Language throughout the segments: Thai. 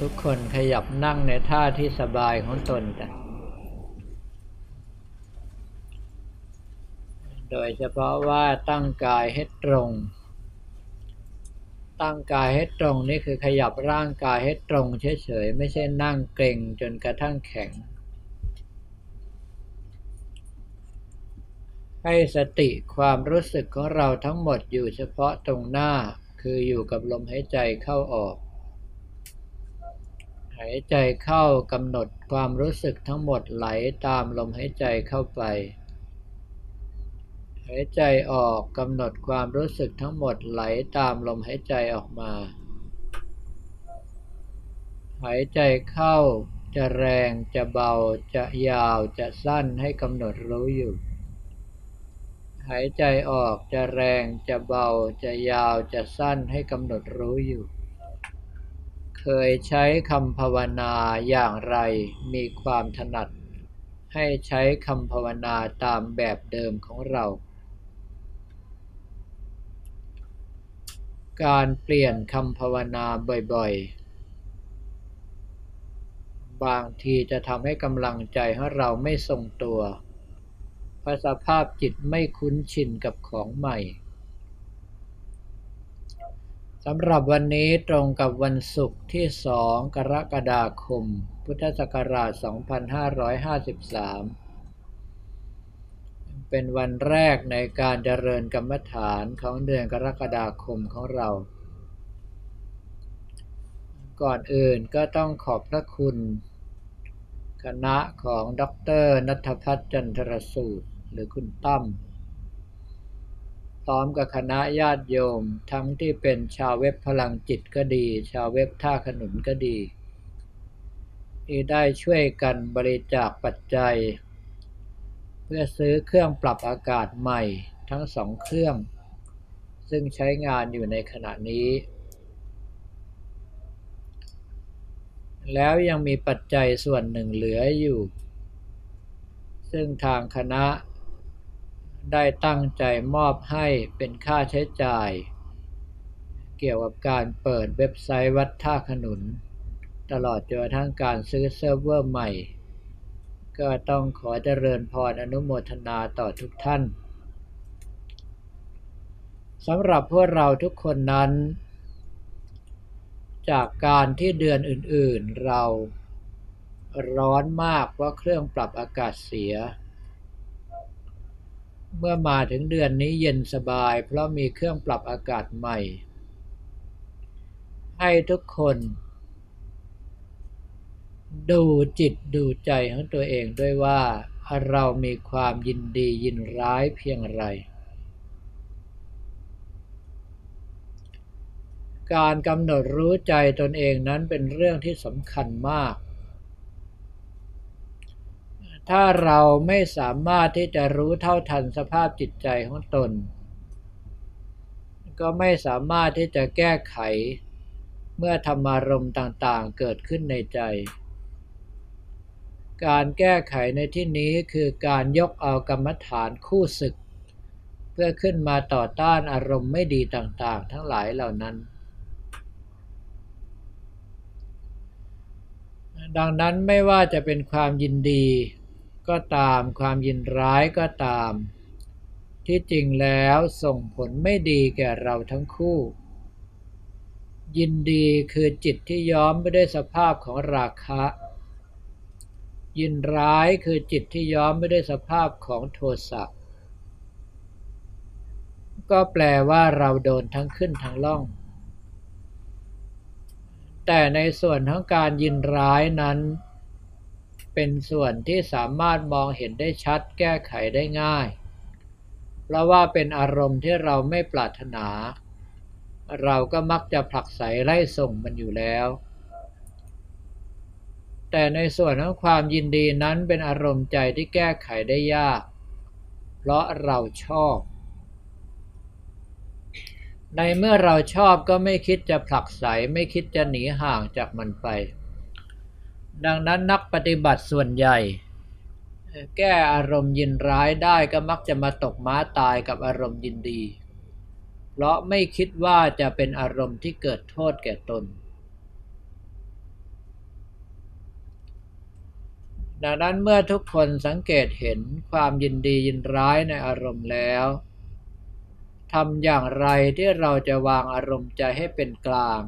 ทุกคนขยับนั่งในท่าที่สบายของตนจ้ะโดยเฉพาะว่าตั้งกายให้ตรง ตั้งกายให้ตรงนี่คือขยับร่างกายให้ตรงเฉยๆ ไม่ใช่นั่งเกร็งจนกระทั่งแข็ง ให้สติความรู้สึกของเราทั้งหมดอยู่เฉพาะตรงหน้า คืออยู่กับลมหายใจเข้าออก หายใจเข้ากำหนดความรู้สึกทั้งหมดไหลตามลมหายใจเข้าไป หายใจออกกำหนดความรู้สึกทั้งหมดไหลตามลมหายใจออกมา หายใจเข้าจะแรงจะเบาจะยาวจะสั้นให้กำหนดรู้อยู่ หายใจออกจะแรงจะเบาจะยาวจะสั้นให้กำหนดรู้อยู่ เคยใช้คำภาวนาอย่างไรมีความถนัด ให้ใช้คำภาวนาตามแบบเดิมของเรา การเปลี่ยนคำภาวนาบ่อยๆ บางทีจะทำให้กำลังใจของเราไม่ทรงตัวเพราะสภาพจิตไม่คุ้นชินกับของใหม่ สำหรับวันนี้ตรงกับวันศุกร์ที่ 2 กรกฎาคม พุทธศักราช 2553 เป็นวันแรกในการเจริญกรรมฐานของเดือนกรกฎาคมของเรา ก่อนอื่นก็ต้องขอบพระคุณ คณะของดรนัทพัฒน์จันทรสูตร หรือคุณตั้ม ร้อมกับคณะญาติโยม ทั้งที่เป็นชาวเว็บพลังจิตก็ดี ชาวเว็บท่าขนุนก็ดี ที่ได้ช่วยกันบริจาคปัจจัย เพื่อซื้อเครื่องปรับอากาศใหม่ทั้งสองเครื่อง ซึ่งใช้งานอยู่ในขณะนี้ แล้วยังมีปัจจัยส่วนหนึ่งเหลืออยู่ ซึ่งทางคณะ ได้ตั้งใจมอบให้เป็นค่าใช้จ่าย เกี่ยวกับการเปิดเว็บไซต์วัดท่าขนุน ตลอดจนทั้งการซื้อเซิร์ฟเวอร์ใหม่ ก็ต้องขอเจริญพรอนุโมทนาต่อทุกท่านสำหรับพวกเราทุกคนนั้น จากการที่เดือนอื่นๆเราร้อนมากเพราะเครื่องปรับอากาศเสีย เมื่อมาถึงเดือนนี้เย็นสบาย เพราะมีเครื่องปรับอากาศใหม่ ให้ทุกคน ดูจิตดูใจของตัวเองด้วยว่าเรามีความยินดียินร้ายเพียงไร การกำหนดรู้ใจตนเองนั้นเป็นเรื่องที่สำคัญมาก ถ้าเราไม่สามารถที่จะรู้เท่าทันสภาพจิตใจของตน ก็ไม่สามารถที่จะแก้ไข เมื่อธรรมารมณ์ต่างๆเกิดขึ้นในใจ การแก้ไขในที่นี้คือการยกเอากรรมฐานคู่ศึก เพื่อขึ้นมาต่อต้านอารมณ์ไม่ดีต่างๆ ทั้งหลายเหล่านั้นดังนั้นไม่ว่าจะเป็นความยินดี ก็ตาม ความยินร้ายก็ตาม ที่จริงแล้วส่งผลไม่ดีแก่เราทั้งคู่ ยินดีคือจิตที่ย้อมไปด้วยสภาพของราคะ ยินร้ายคือจิตที่ย้อมไม่ได้สภาพของโทสะก็แปลว่าเราโดนทั้งขึ้นทั้งล่อง แต่ในส่วนของการยินร้ายนั้น เป็นส่วนที่สามารถมองเห็นได้ชัดแก้ไขได้ง่าย เพราะว่าเป็นอารมณ์ที่เราไม่ปรารถนา เราก็มักจะผลักไสไล่ส่งมันอยู่แล้ว แต่ในส่วนของความยินดีนั้นเป็นอารมณ์ใจที่แก้ไขได้ยาก เพราะเราชอบ ในเมื่อเราชอบก็ไม่คิดจะผลักไสไม่คิดจะหนีห่างจากมันไป ดังนั้นนักปฏิบัติส่วนใหญ่ แก้อารมณ์ยินร้ายได้ก็มักจะมาตกม้าตายกับอารมณ์ยินดี เพราะไม่คิดว่าจะเป็นอารมณ์ที่เกิดโทษแก่ตน ดังนั้นเมื่อทุกคนสังเกตเห็นความยินดียินร้ายในอารมณ์แล้วทำอย่างไรที่เราจะวางอารมณ์ใจให้เป็นกลาง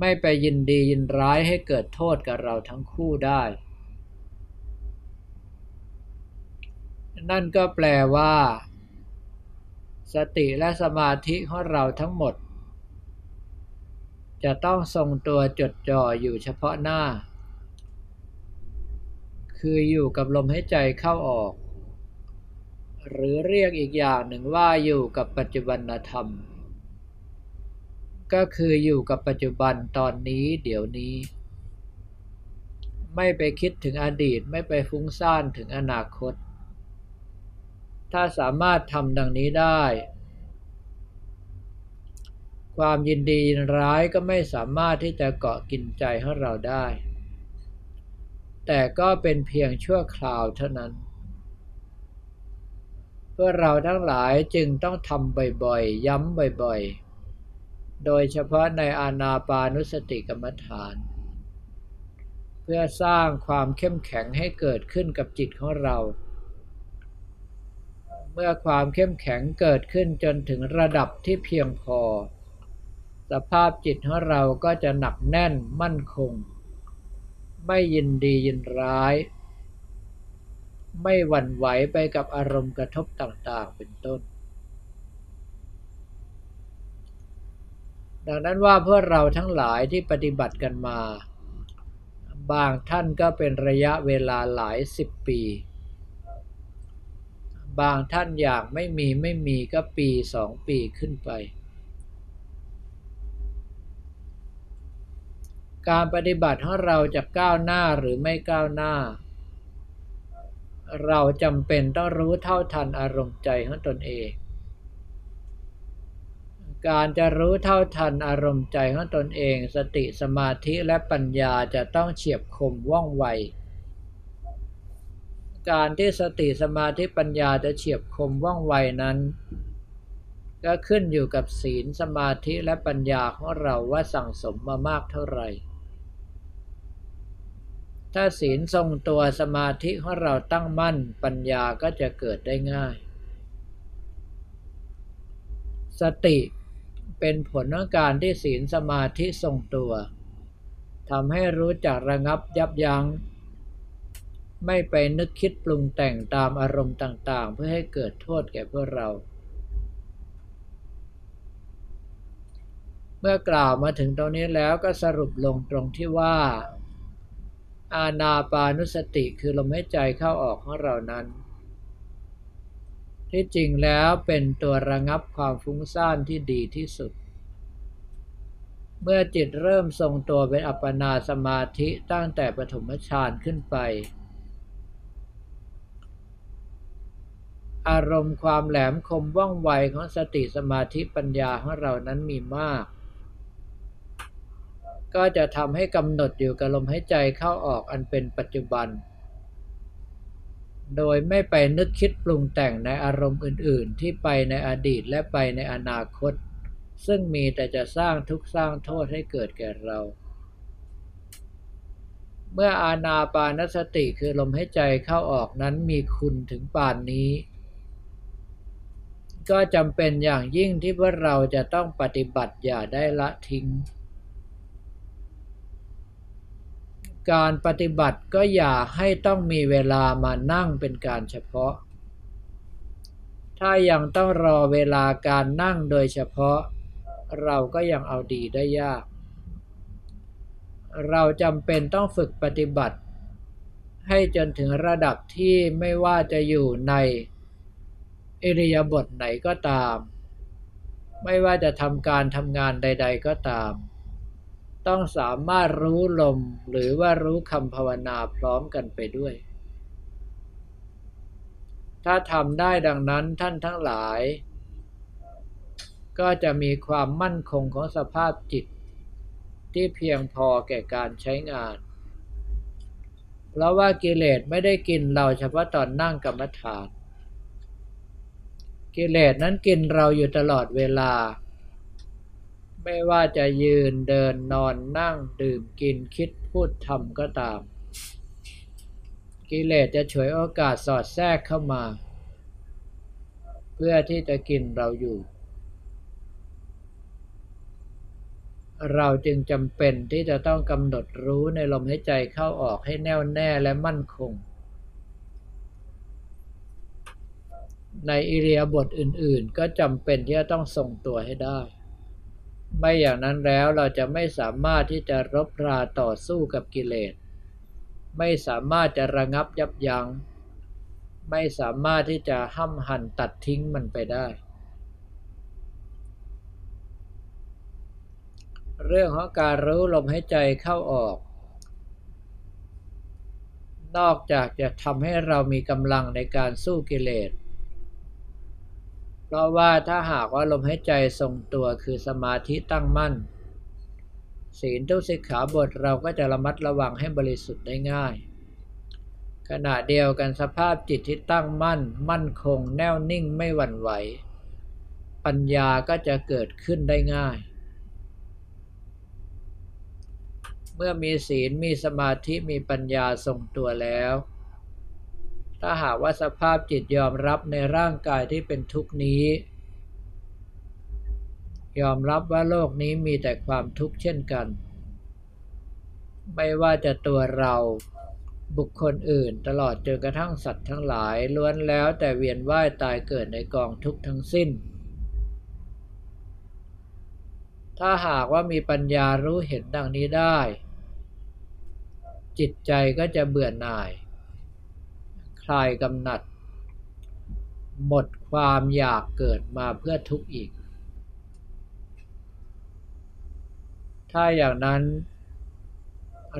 ไม่ไปยินดียินร้ายให้เกิดโทษกับเราทั้งคู่ได้ นั่นก็แปลว่า สติและสมาธิของเราทั้งหมด จะต้องทรงตัวจดจ่ออยู่เฉพาะหน้า คืออยู่กับลมหายใจเข้าออก หรือเรียกอีกอย่างหนึ่งว่าอยู่กับปัจจุบันธรรม ก็คืออยู่กับปัจจุบันตอนนี้เดี๋ยวนี้ ไม่ไปคิดถึงอดีตไม่ไปฟุ้งซ่านถึงอนาคต ถ้าสามารถทำดังนี้ได้ ความยินดียินร้ายก็ไม่สามารถที่จะเกาะกินใจของเราได้ แต่ก็เป็นเพียงชั่วคราวเท่านั้นเพื่อเราทั้งหลายจึงต้องทำบ่อยๆ ย้ำบ่อยๆ โดยเฉพาะในอานาปานุสติกรรมฐาน เพื่อสร้างความเข้มแข็งให้เกิดขึ้นกับจิตของเรา เมื่อความเข้มแข็งเกิดขึ้นจนถึงระดับที่เพียงพอ สภาพจิตของเราก็จะหนักแน่นมั่นคง ไม่ยินดียินร้าย ไม่หวั่นไหวไปกับอารมณ์กระทบต่างๆ เป็นต้น ดังนั้นว่าเพื่อเราทั้งหลายที่ปฏิบัติกันมา บางท่านก็เป็นระยะเวลาหลายสิบปี บางท่านอยากไม่มีไม่มีก็ปีสองปีขึ้นไป การปฏิบัติของเราจะก้าวหน้าหรือไม่ก้าวหน้า เราจำเป็นต้องรู้เท่าทันอารมณ์ใจของตนเอง การจะรู้เท่าทันอารมณ์ใจของตนเอง สติสมาธิและปัญญาจะต้องเฉียบคมว่องไว การที่สติสมาธิปัญญาจะเฉียบคมว่องไวนั้น ก็ขึ้นอยู่กับศีลสมาธิและปัญญาของเราว่าสั่งสมมามากเท่าไหร่ ถ้าศีลทรงตัวสมาธิของเราตั้งมั่นปัญญาก็จะเกิดได้ง่าย สติ เป็นผลของการที่ศีลสมาธิทรงตัวทำให้รู้จักระงับยับยัง้ง ไม่ไปนึกคิดปรุงแต่งตามอารมณ์ต่างๆ เพื่อให้เกิดโทษแก่พวกเรา เมื่อกล่าวมาถึงตรงนี้แล้วก็สรุปลงตรงที่ว่า อาณาปานุสติคือลมหายใจเข้าออกของเรานั้น ที่จริงแล้วเป็นตัวระงับความฟุ้งซ่านที่ดีที่สุด เมื่อจิตเริ่มทรงตัวเป็นอัปปนาสมาธิตั้งแต่ปฐมฌานขึ้นไป อารมณ์ความแหลมคมว่องไวของสติสมาธิปัญญาของเรานั้นมีมาก ก็จะทำให้กำหนดอยู่กับลมหายใจเข้าออกอันเป็นปัจจุบัน โดยไม่ไปนึกคิดปรุงแต่งในอารมณ์อื่น ๆ ที่ไปในอดีตและไปในอนาคต ซึ่งมีแต่จะสร้างทุกข์สร้างโทษให้เกิดแก่เรา เมื่ออาณาปานสติคือลมหายใจเข้าออกนั้นมีคุณถึงป่านนี้ ก็จำเป็นอย่างยิ่งที่ว่าเราจะต้องปฏิบัติอย่าได้ละทิ้ง การปฏิบัติก็อย่าให้ต้องมีเวลามานั่งเป็นการเฉพาะ ถ้ายังต้องรอเวลาการนั่งโดยเฉพาะ เราก็ยังเอาดีได้ยาก เราจำเป็นต้องฝึกปฏิบัติ ให้จนถึงระดับที่ไม่ว่าจะอยู่ในอิริยาบถไหนก็ตาม ไม่ว่าจะทำการทำงานใด ๆ ก็ตาม ต้องสามารถรู้ลมหรือว่ารู้คำภาวนาพร้อมกันไปด้วย ถ้าทำได้ดังนั้นท่านทั้งหลาย ก็จะมีความมั่นคงของสภาพจิต ที่เพียงพอแก่การใช้งาน เพราะว่ากิเลสไม่ได้กินเราเฉพาะตอนนั่งกรรมฐาน กิเลสนั้นกินเราอยู่ตลอดเวลา ไม่ว่าจะยืนเดินนอนนั่งดื่มกินคิดพูดทำก็ตาม กิเลสจะฉวยโอกาสสอดแทรกเข้ามา เพื่อที่จะกินเราอยู่ เราจึงจำเป็นที่จะต้องกำหนดรู้ในลมหายใจเข้าออกให้แน่วแน่และมั่นคง ในอิเรียบทอื่นๆ ก็จำเป็นที่จะต้องทรงตัวให้ได้ ไม่อย่างนั้นแล้วเราจะไม่สามารถที่จะรบราต่อสู้กับกิเลส ไม่สามารถจะระงับยับยัง้ง ไม่สามารถที่จะห้ำหั่นตัดทิ้งมันไปได้ เรื่องของการรู้ลมหายใจเข้าออก นอกจากจะทำให้เรามีกำลังในการสู้กิเลส เพราะว่าถ้าหากว่าลมหายใจทรงตัวคือสมาธิตั้งมั่น ศีลทุกสิกขาบทเราก็จะระมัดระวังให้บริสุทธิ์ได้ง่าย ขณะเดียวกันสภาพจิตที่ตั้งมั่น มั่นคง แน่วนิ่งไม่หวั่นไหว ปัญญาก็จะเกิดขึ้นได้ง่าย เมื่อมีศีลมีสมาธิมีปัญญาทรงตัวแล้ว ถ้าหากว่าสภาพจิตยอมรับในร่างกายที่เป็นทุกนี้ ยอมรับว่าโลกนี้มีแต่ความทุกข์เช่นกัน ไม่ว่าจะตัวเราบุคคลอื่นตลอดจนกระทั่งสัตว์ทั้งหลายล้วนแล้วแต่เวียนว่ายตายเกิดในกองทุกข์ทั้งสิ้น ถ้าหากว่ามีปัญญารู้เห็นดังนี้ได้ จิตใจก็จะเบื่อหน่าย คลายกำหนัด หมดความอยากเกิดมาเพื่อทุกข์อีก ถ้าอย่างนั้น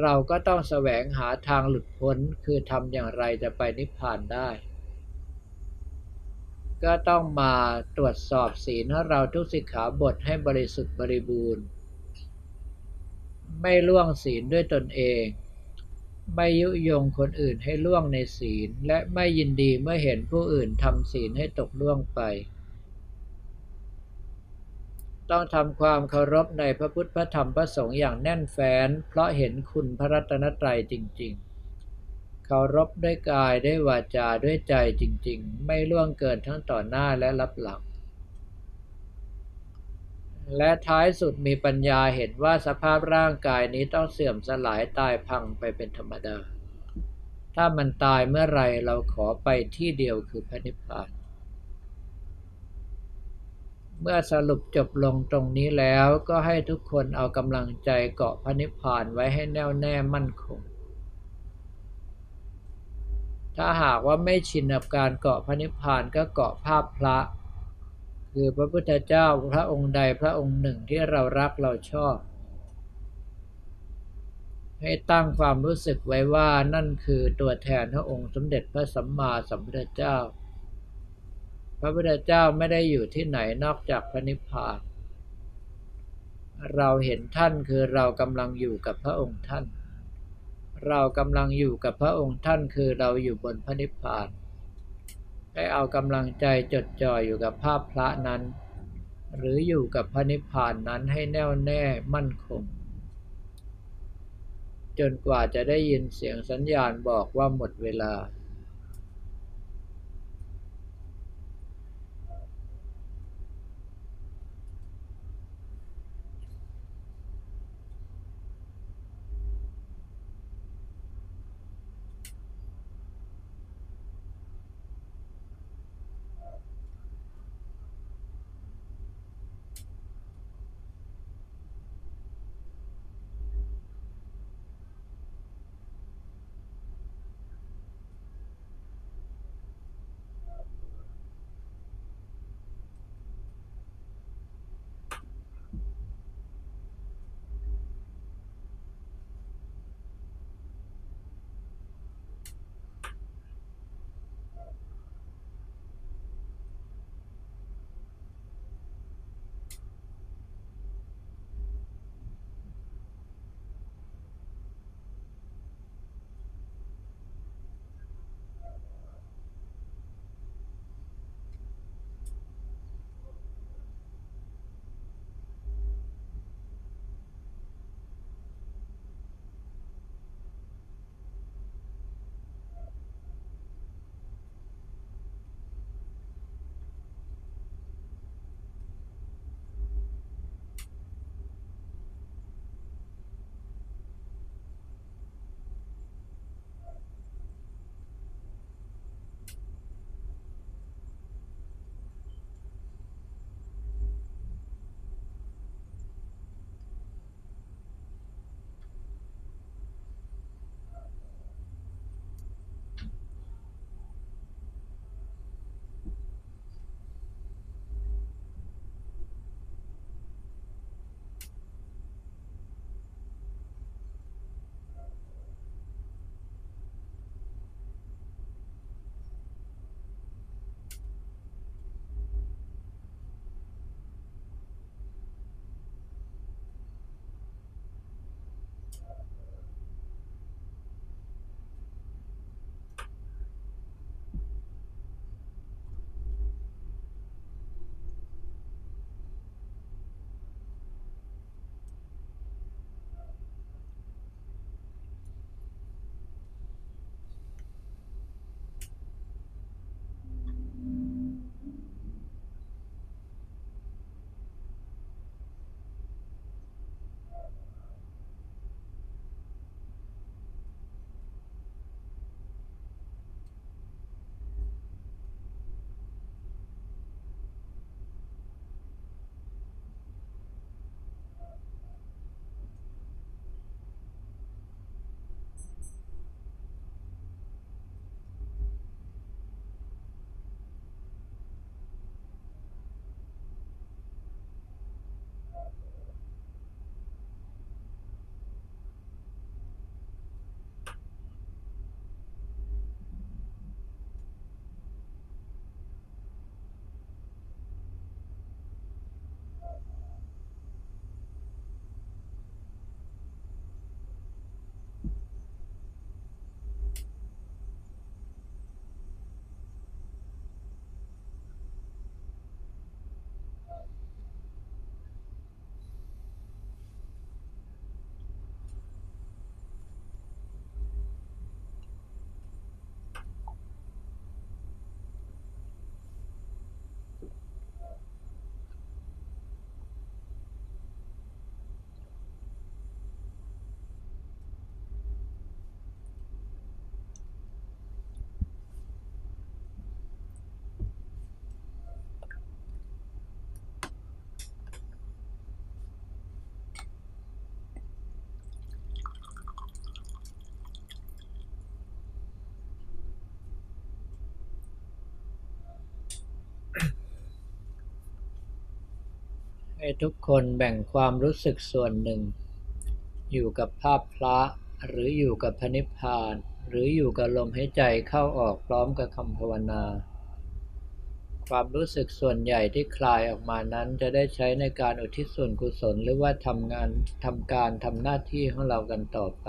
เราก็ต้องแสวงหาทางหลุดพ้นคือทำอย่างไรจะไปนิพพานได้ ก็ต้องมาตรวจสอบศีลให้เราทุกสิกขาบทให้บริสุทธิ์บริบูรณ์ ไม่ล่วงศีลด้วยตนเอง ไม่ยุยงคนอื่นให้ล่วงในศีล และไม่ยินดีเมื่อเห็นผู้อื่นทำศีลให้ตกล่วงไป ต้องทำความเคารพในพระพุทธพระธรรมพระสงฆ์อย่างแน่นแฟ้น เพราะเห็นคุณพระรัตนตรัยจริง ๆ เคารพด้วยกายด้วยวาจาด้วยใจจริง ๆ ไม่ล่วงเกินทั้งต่อหน้าและรับหลัง และท้ายสุดมีปัญญาเห็นว่าสภาพร่างกายนี้ต้องเสื่อมสลายตายพังไปเป็นธรรมดา ถ้ามันตายเมื่อไรเราขอไปที่เดียวคือพระนิพพาน เมื่อสรุปจบลงตรงนี้แล้วก็ให้ทุกคนเอากำลังใจเกาะพระนิพพานไว้ให้แน่วแน่มั่นคง ถ้าหากว่าไม่ชินกับการเกาะพระนิพพานก็เกาะภาพพระ คือพระพุทธเจ้าพระองค์ใดพระองค์หนึ่งที่เรารักเราชอบ ให้ตั้งความรู้สึกไว้ว่านั่นคือตัวแทนพระองค์สมเด็จพระสัมมาสัมพุทธเจ้า พระพุทธเจ้าไม่ได้อยู่ที่ไหนนอกจากพระนิพพาน เราเห็นท่านคือเรากำลังอยู่กับพระองค์ท่าน เรากำลังอยู่กับพระองค์ท่านคือเราอยู่บนพระนิพพาน ให้เอากำลังใจจดจ่ออยู่กับภาพพระนั้น หรืออยู่กับพระนิพพานนั้นให้แน่วแน่มั่นคง จนกว่าจะได้ยินเสียงสัญญาณบอกว่าหมดเวลา ให้ทุกคนแบ่งความรู้สึกส่วนหนึ่ง อยู่กับภาพพระหรืออยู่กับพระนิพพาน หรืออยู่กับลมหายใจเข้าออกพร้อมกับคำภาวนา ความรู้สึกส่วนใหญ่ที่คลายออกมานั้นจะได้ใช้ในการอุทิศส่วนกุศลหรือว่าทำงานทำการทำหน้าที่ของเรากันต่อไป